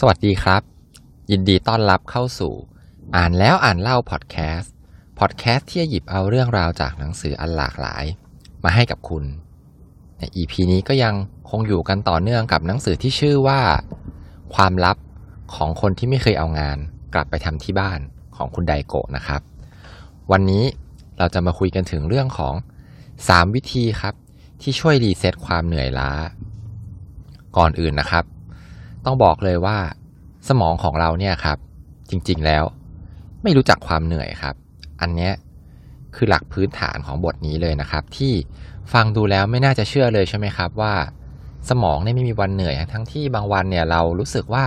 สวัสดีครับ ยินดีต้อนรับเข้าสู่ อ่านแล้วอ่านเล่าพอดแคสต์พอดแคสต์ที่จะหยิบเอาเรื่องราวจากหนังสืออันหลากหลาย มาให้กับคุณ ใน EP นี้ก็ยังคงอยู่กันต่อเนื่องกับหนังสือที่ชื่อว่า ความลับของคนที่ไม่เคยเอางาน กลับไปทำที่บ้านของคุณไดโกะนะครับ วันนี้เราจะมาคุยกันถึงเรื่องของ 3 วิธีครับ ที่ช่วยรีเซ็ตความเหนื่อยล้า ก่อนอื่นนะครับ ต้องบอกเลยว่า สมองของเราเนี่ยครับ จริงๆแล้ว ไม่รู้จักความเหนื่อยครับ อันเนี้ยคือหลักพื้นฐานของบทนี้เลยนะครับ ที่ฟังดูแล้วไม่น่าจะเชื่อเลยใช่ไหมครับว่า สมองเนี่ยไม่มีวันเหนื่อย ทั้งที่บางวันเนี่ยเรารู้สึกว่า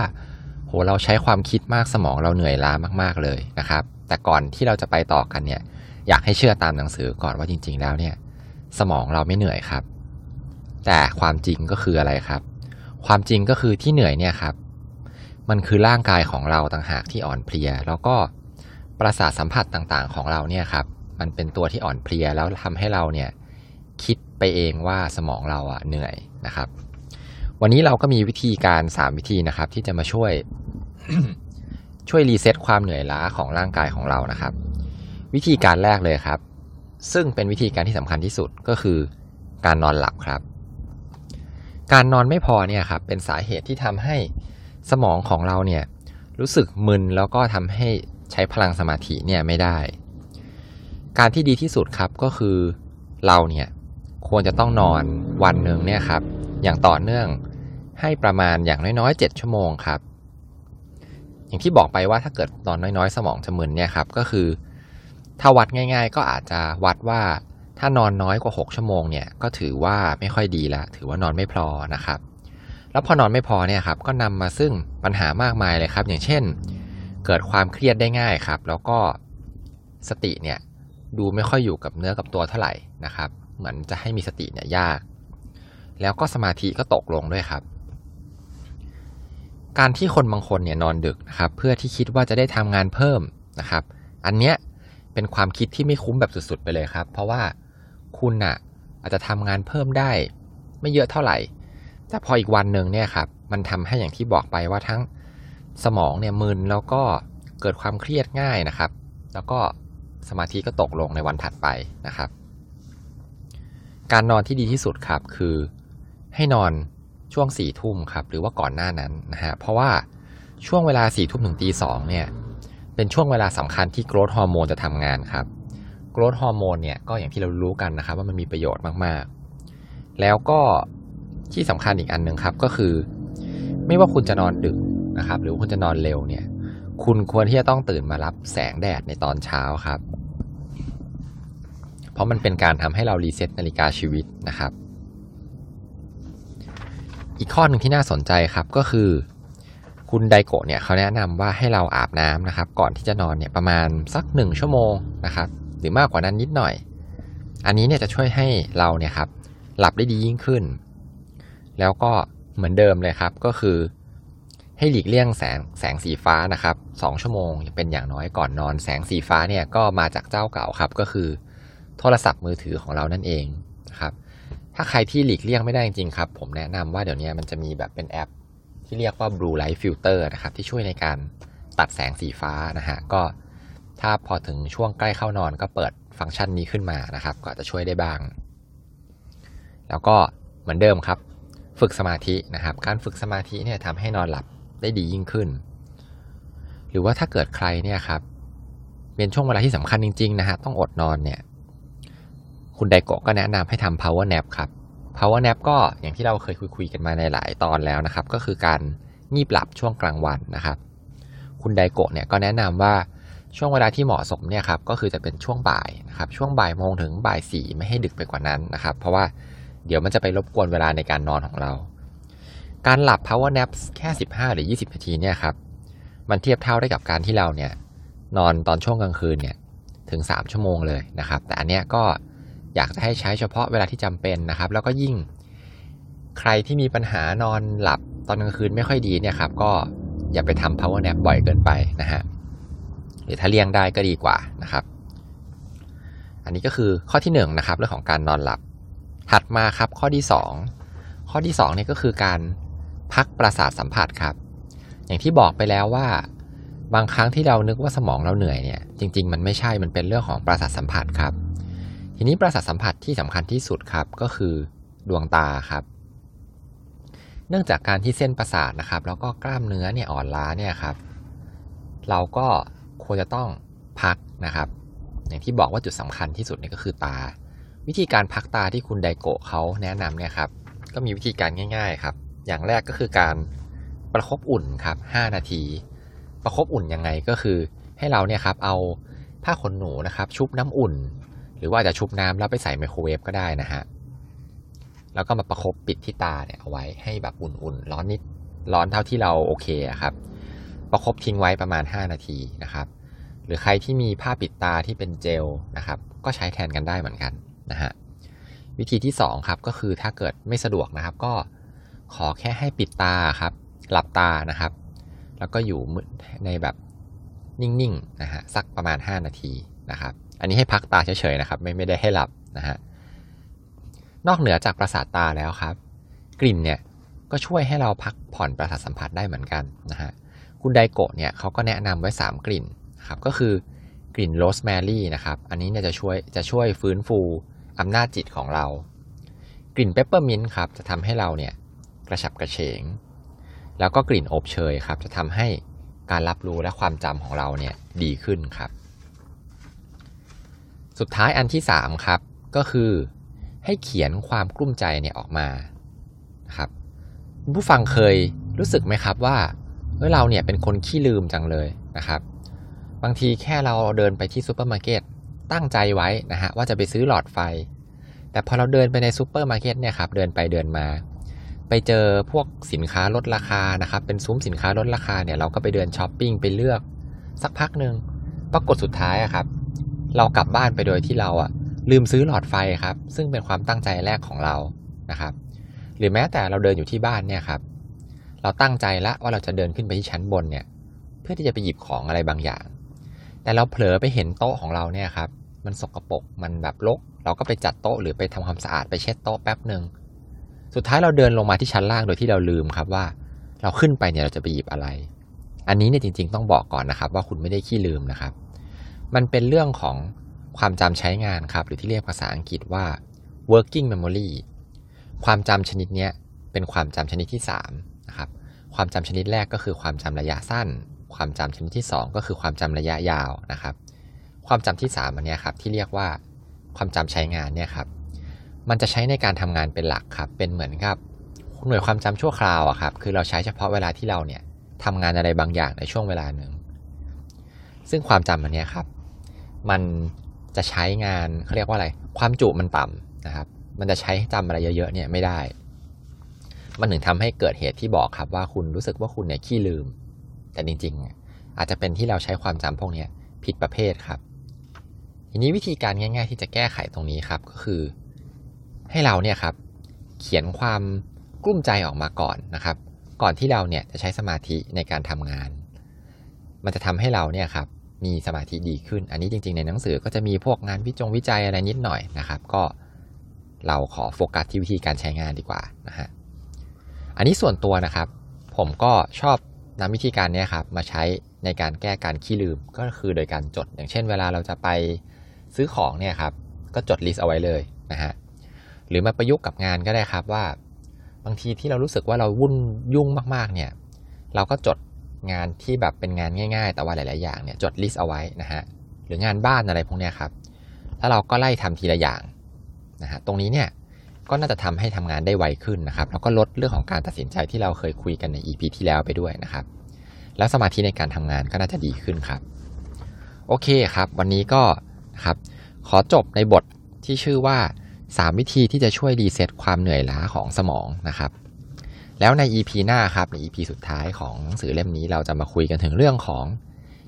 โหเราใช้ความคิดมากสมองเราเหนื่อยล้ามากๆเลยนะครับ แต่ก่อนที่เราจะไปต่อกันเนี่ยอยากให้เชื่อตามหนังสือก่อนว่าจริง ๆ แล้วเนี่ย สมองเราไม่เหนื่อยครับ แต่ความจริงก็คืออะไรครับ ความจริงก็คือที่เหนื่อยเนี่ยครับ มันคือร่างกายของเราต่างหากที่อ่อนเพลีย แล้วก็ประสาทสัมผัสต่างๆ ของเราเนี่ยครับ มันเป็นตัวที่อ่อนเพลียแล้วทำให้เราเนี่ยคิดไปเองว่าสมองเราอะเหนื่อยนะครับ วันนี้เราก็มีวิธีการ 3 วิธีนะครับ ที่จะมาช่วยช่วยรีเซ็ตความเหนื่อยล้าของร่างกายของเรานะครับ วิธีการแรกเลยครับ ซึ่งเป็นวิธีการที่สำคัญที่สุดก็คือการนอนหลับครับ การนอนไม่พอเนี่ยครับเป็นสาเหตุที่ทำให้สมองของเราเนี่ยรู้สึกมึนแล้วก็ทำให้ใช้พลังสมาธิเนี่ยไม่ได้ การที่ดีที่สุดครับก็คือเราเนี่ยควรจะต้องนอนวันหนึ่งเนี่ยครับอย่างต่อเนื่องให้ประมาณอย่างน้อยๆ 7 ชั่วโมงครับ อย่างที่บอกไปว่าถ้าเกิดนอนน้อยๆ สมองจะมึนเนี่ยครับก็คือถ้าวัดง่าย ๆ ก็อาจจะวัดว่า ถ้านอนน้อยกว่า 6 ชั่วโมงเนี่ยก็ถือว่าไม่ค่อยดีละ ถือว่านอนไม่พอนะครับ แล้วพอนอนไม่พอเนี่ยครับก็นำมาซึ่งปัญหามากมายเลยครับ อย่างเช่น เกิดความเครียดได้ง่ายครับ แล้วก็สติเนี่ยดูไม่ค่อยอยู่กับเนื้อกับตัวเท่าไหร่นะครับ เหมือนจะให้มีสติเนี่ยยาก แล้วก็สมาธิก็ตกลงด้วยครับ การที่คนบางคนเนี่ยนอนดึกนะครับ เพื่อที่คิดว่าจะได้ทำงานเพิ่มนะครับ อันเนี้ยเป็นความคิดที่ไม่คุ้มแบบสุดๆไปเลยครับ เพราะว่า คุณน่ะอาจจะทำงานเพิ่มได้ ไม่เยอะเท่าไหร่ แต่พออีกวันหนึ่งเนี่ยครับมันทำให้อย่างที่บอกไปว่าทั้งสมองเนี่ยมึนแล้วก็เกิดความเครียดง่ายนะครับ แล้วก็สมาธิก็ตกลงในวันถัดไปนะครับ การนอนที่ดีที่สุดครับคือให้นอนช่วงสี่ทุ่มครับหรือว่าก่อนหน้านั้นนะฮะเพราะว่าช่วงเวลาสี่ทุ่มถึงตีสองเนี่ยเป็นช่วงเวลาสำคัญที่โกรทฮอร์โมนจะทำงานครับ กรทฮอร์โมนเนี่ยก็อย่างที่เรารู้กันนะครับ ว่ามันมีประโยชน์มากๆ แล้วก็ที่สำคัญอีกอันหนึ่งครับก็คือ ไม่ว่าคุณจะนอนดึกนะครับ หรือคุณจะนอนเร็วเนี่ย คุณควรที่จะต้องตื่นมารับแสงแดดในตอนเช้าครับ เพราะมันเป็นการทำให้เรารีเซ็ตนาฬิกาชีวิตนะครับ อีกข้อหนึ่งที่น่าสนใจครับก็คือคุณไดโกะเนี่ยเขาแนะนำว่าให้เราอาบน้ำนะครับ ก่อนที่จะนอนเนี่ยประมาณสักหนึ่งชั่วโมงนะครับ หรือมากกว่านั้นนิดหน่อย อันนี้เนี่ยจะช่วยให้เราเนี่ยครับหลับได้ดียิ่งขึ้น แล้วก็เหมือนเดิมเลยครับก็คือ ให้หลีกเลี่ยงแสงแสงสีฟ้านะครับสองชั่วโมงเป็นอย่างน้อยก่อนนอน แสงสีฟ้าเนี่ยก็มาจากเจ้าเก่าครับก็คือ โทรศัพท์มือถือของเรานั่นเองนะครับถ้าใครที่หลีกเลี่ยงไม่ได้จริงๆครับ ผมแนะนำว่าเดี๋ยวนี้มันจะมีแบบเป็นแอป ที่เรียกว่า blue light filter นะครับที่ช่วยในการตัดแสงสีฟ้านะฮะก็ ถ้าพอถึงช่วงใกล้เข้านอนก็เปิดฟังก์ชันนี้ขึ้นมานะครับ ก็จะช่วยได้บ้าง แล้วก็เหมือนเดิมครับ ฝึกสมาธินะครับ การฝึกสมาธิเนี่ยทำให้นอนหลับได้ดียิ่งขึ้น หรือว่าถ้าเกิดใครเนี่ยครับเป็นช่วงเวลาที่สำคัญจริงๆนะฮะต้องอดนอนเนี่ย คุณไดโกะก็แนะนำให้ทำ power nap ครับ power nap ก็อย่างที่เราเคยคุยๆกันมาในหลายตอนแล้วนะครับ ก็คือการงีบหลับช่วงกลางวันนะครับ คุณไดโกะเนี่ยก็แนะนำว่า ช่วงเวลาที่เหมาะสมเนี่ยครับก็คือจะเป็นช่วงบ่ายนะครับช่วงบ่ายโมงถึงบ่ายสี่ไม่ให้ดึกไปกว่านั้นนะครับ เพราะว่าเดี๋ยวมันจะไปรบกวนเวลาในการนอนของเรา การหลับ power nap แค่ 15 หรือ 20 นาทีเนี่ยครับมันเทียบเท่าได้กับการที่เราเนี่ยนอนตอนช่วงกลางคืนเนี่ยถึง 3 ชั่วโมงเลยนะครับ แต่อันเนี้ยก็อยากจะให้ใช้เฉพาะเวลาที่จำเป็นนะครับ แล้วก็ยิ่งใครที่มีปัญหานอนหลับตอนกลางคืนไม่ค่อยดีเนี่ยครับก็อย่าไปทำ power nap บ่อยเกินไปนะฮะ หรือถ้าเลี่ยงได้ก็ดีกว่านะครับ อันนี้ก็คือข้อที่1นนะครับเรื่องของการนอนหลับ ถัดมาครับข้อที่ 2 ข้อที่2เนี่ยก็คือการพักประสาทสัมผัสครับ อย่างที่บอกไปแล้วว่า บางครั้งที่เรานึกว่าสมองเราเหนื่อยเนี่ยจริง ๆ มันไม่ใช่มันเป็นเรื่องของประสาทสัมผัสครับ ทีนี้ประสาทสัมผัสที่สำคัญที่สุดครับก็คือดวงตาครับเนื่องจากการที่เส้นประสาทนะครับ แล้วก็กล้ามเนื้อเนี่ยอ่อนล้าเนี่ยครับ เราก็ ควรจะต้องพักนะครับ อย่างที่บอกว่าจุดสำคัญที่สุดเนี่ยก็คือตา วิธีการพักตาที่คุณไดโกะเขาแนะนำเนี่ยครับ ก็มีวิธีการง่าย ๆครับ อย่างแรกก็คือการประคบอุ่นครับ 5 นาที ประคบอุ่นยังไงก็คือให้เราเนี่ยครับเอาผ้าขนหนูนะครับ ชุบน้ำอุ่น หรือว่าจะชุบน้ำแล้วไปใส่ไมโครเวฟก็ได้นะฮะแล้วก็มาประคบปิดที่ตาเนี่ยเอาไว้ให้แบบอุ่นๆ ร้อนนิดร้อนเท่าที่เราโอเคครับ ประคบทิ้งไว้ประมาณ 5 นาทีนะครับ หรือใครที่มีผ้าปิดตาที่เป็นเจลนะครับ ก็ใช้แทนกันได้เหมือนกันนะฮะวิธีที่2ครับก็คือถ้าเกิดไม่สะดวกนะครับ ก็ขอแค่ให้ปิดตาครับหลับตานะครับ แล้วก็อยู่ในแบบนิ่งๆนะฮะสักประมาณ 5 นาทีนะครับ อันนี้ให้พักตาเฉยๆนะครับ ไม่ไม่ได้ให้หลับนะฮะนอกเหนือจากประสาทตาแล้วครับ กลิ่นเนี่ยก็ช่วยให้เราพักผ่อนประสาทสัมผัสได้เหมือนกันนะฮะ คุณไดโกะเนี่ยเขาก็แนะนำไว้ 3 กลิ่นครับก็คือกลิ่นโรสแมรี่นะครับอันนี้เนี่ยจะช่วยจะช่วยฟื้นฟูอำนาจจิตของเรา กลิ่นเปปเปอร์มินต์ครับจะทำให้เราเนี่ยกระฉับกระเฉง แล้วก็กลิ่นอบเชยครับจะทำให้การรับรู้และความจำของเราเนี่ยดีขึ้นครับ สุดท้ายอันที่3ครับก็คือให้เขียนความกลุ้มใจเนี่ยออกมาครับผู้ฟังเคยรู้สึกไหมครับว่า เมื่อเราเนี่ยเป็นคนขี้ลืมจังเลยนะครับ บางทีแค่เราเดินไปที่ซูเปอร์มาร์เก็ตตั้งใจไว้นะฮะว่าจะไปซื้อหลอดไฟ แต่พอเราเดินไปในซูเปอร์มาร์เก็ตเนี่ยครับเดินไปเดินมา ไปเจอพวกสินค้าลดราคานะครับเป็นซุ้มสินค้าลดราคาเนี่ยเราก็ไปเดินช้อปปิ้งไปเลือก สักพักหนึ่งปรากฏสุดท้ายอะครับ เรากลับบ้านไปโดยที่เราอะลืมซื้อหลอดไฟครับ ซึ่งเป็นความตั้งใจแรกของเรานะครับ หรือแม้แต่เราเดินอยู่ที่บ้านเนี่ยครับ เราตั้งใจแล้วว่าเราจะเดินขึ้นไปที่ชั้นบนเนี่ยเพื่อที่จะไปหยิบของอะไรบางอย่าง แต่เราเผลอไปเห็นโต๊ะของเราเนี่ยครับมันสกรปรกมันแบบรกเราก็ไปจัดโต๊ะหรือไปทำความสะอาดไปเช็ดโต๊ะแป๊บหนึ่งสุดท้ายเราเดินลงมาที่ชั้นล่างโดยที่เราลืมครับว่า เราขึ้นไปเนี่ยเราจะไปหยิบอะไร อันนี้เนี่ยจริง ๆ ต้องบอกก่อนนะครับ ว่าคุณไม่ได้ขี้ลืมนะครับ มันเป็นเรื่องของความจำใช้งานครับหรือที่เรียกภาษาอังกฤษว่า working memory ความจำชนิดนี้เป็นความจำชนิดที่ 3 นะครับความจำชนิดแรกก็คือความจำระยะสั้น ความจำชนิดที่ 2 ก็คือความจำระยะยาวนะครับ ความจำที่3อันนี้ครับที่เรียกว่าความจำใช้งานเนี่ยครับมันจะใช้ในการทำงานเป็นหลักครับเป็นเหมือนกับหน่วยความจำชั่วคราวอะครับคือเราใช้เฉพาะเวลาที่เราเนี่ยทำงานอะไรบางอย่างในช่วงเวลาหนึ่งซึ่งความจำอันนี้ครับ มันจะใช้งานเขาเรียกว่าอะไร ความจุมันต่ำนะครับ มันจะใช้จำอะไรเยอะๆเนี่ยไม่ได้ มันถึงทำให้เกิดเหตุที่บอกครับว่าคุณรู้สึกว่าคุณเนี่ยขี้ลืม แต่จริงๆ อาจจะเป็นที่เราใช้ความจำพวกนี้ผิดประเภทครับ ทีนี้วิธีการง่าย ๆ ที่จะแก้ไขตรงนี้ครับก็คือ ให้เราเนี่ยครับเขียนความกลุ้มใจออกมาก่อนนะครับ ก่อนที่เราเนี่ยจะใช้สมาธิในการทำงาน มันจะทำให้เราเนี่ยครับมีสมาธิดีขึ้น อันนี้จริง ๆ ในหนังสือก็จะมีพวกงานวิจงวิจัยอะไรนิดหน่อยนะครับ ก็เราขอโฟกัสที่วิธีการใช้งานดีกว่านะฮะ อันนี้ส่วนตัวนะครับ ผมก็ชอบนำวิธีการนี้ครับมาใช้ในการแก้การขี้ลืมก็คือโดยการจด อย่างเช่น เวลาเราจะไปซื้อของเนี่ยครับ ก็จดลิสต์เอาไว้เลยนะฮะหรือมาประยุกต์กับงานก็ได้ครับว่าบางทีที่เรารู้สึกว่าเราวุ่นยุ่งมากๆเนี่ย เราก็จดงานที่แบบเป็นงานง่าย ๆ แต่ว่าหลาย ๆ อย่างเนี่ยจดลิสต์เอาไว้นะฮะหรืองานบ้านอะไรพวกนี้ครับ ถ้าเราก็ไล่ทำทีละอย่างนะฮะตรงนี้เนี่ย ก็น่าจะทำให้ทำงานได้ไวขึ้นนะครับ แล้วก็ลดเรื่องของการตัดสินใจที่เราเคยคุยกันใน EP ที่แล้วไปด้วยนะครับ แล้วสมาธิในการทำงานก็น่าจะดีขึ้นครับ โอเคครับ วันนี้ก็ครับขอจบในบทที่ชื่อว่า 3 วิธีที่จะช่วยรีเซ็ตความเหนื่อยล้าของสมองนะครับ แล้วใน EP หน้าครับใน EP สุดท้ายของหนังสือเล่มนี้เราจะมาคุยกันถึงเรื่องของ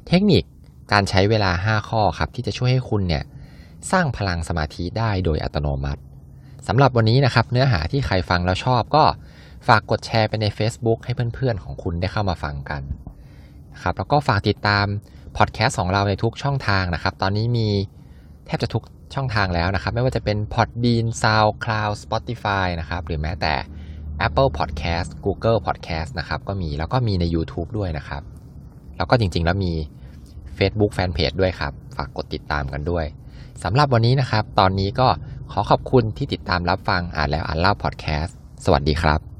เทคนิคการใช้เวลา 5 ข้อครับที่จะช่วยให้คุณเนี่ยสร้างพลังสมาธิได้โดยอัตโนมัติ สำหรับวันนี้นะครับเนื้อหาที่ใครฟังแล้วชอบก็ฝากกดแชร์ไปใน Facebook ให้เพื่อนๆของคุณได้เข้ามาฟังกันครับแล้วก็ฝากติดตามพอดแคสต์ของเราในทุกช่องทางนะครับ ตอนนี้มีแทบจะทุกช่องทางแล้วนะครับ ไม่ว่าจะเป็น Podbean SoundCloud Spotify นะครับ หรือแม้แต่ Apple Podcast Google Podcast นะครับ ก็มีแล้วก็มีใน YouTube ด้วยนะครับ แล้วก็จริงๆ แล้วมี Facebook Fanpage ด้วยครับ ฝากกดติดตามกันด้วยสำหรับวันนี้นะครับ ตอนนี้ก็ ขอขอบคุณที่ติดตามรับฟังอ่านแล้วอ่านเล่าพอดแคสต์ สวัสดีครับ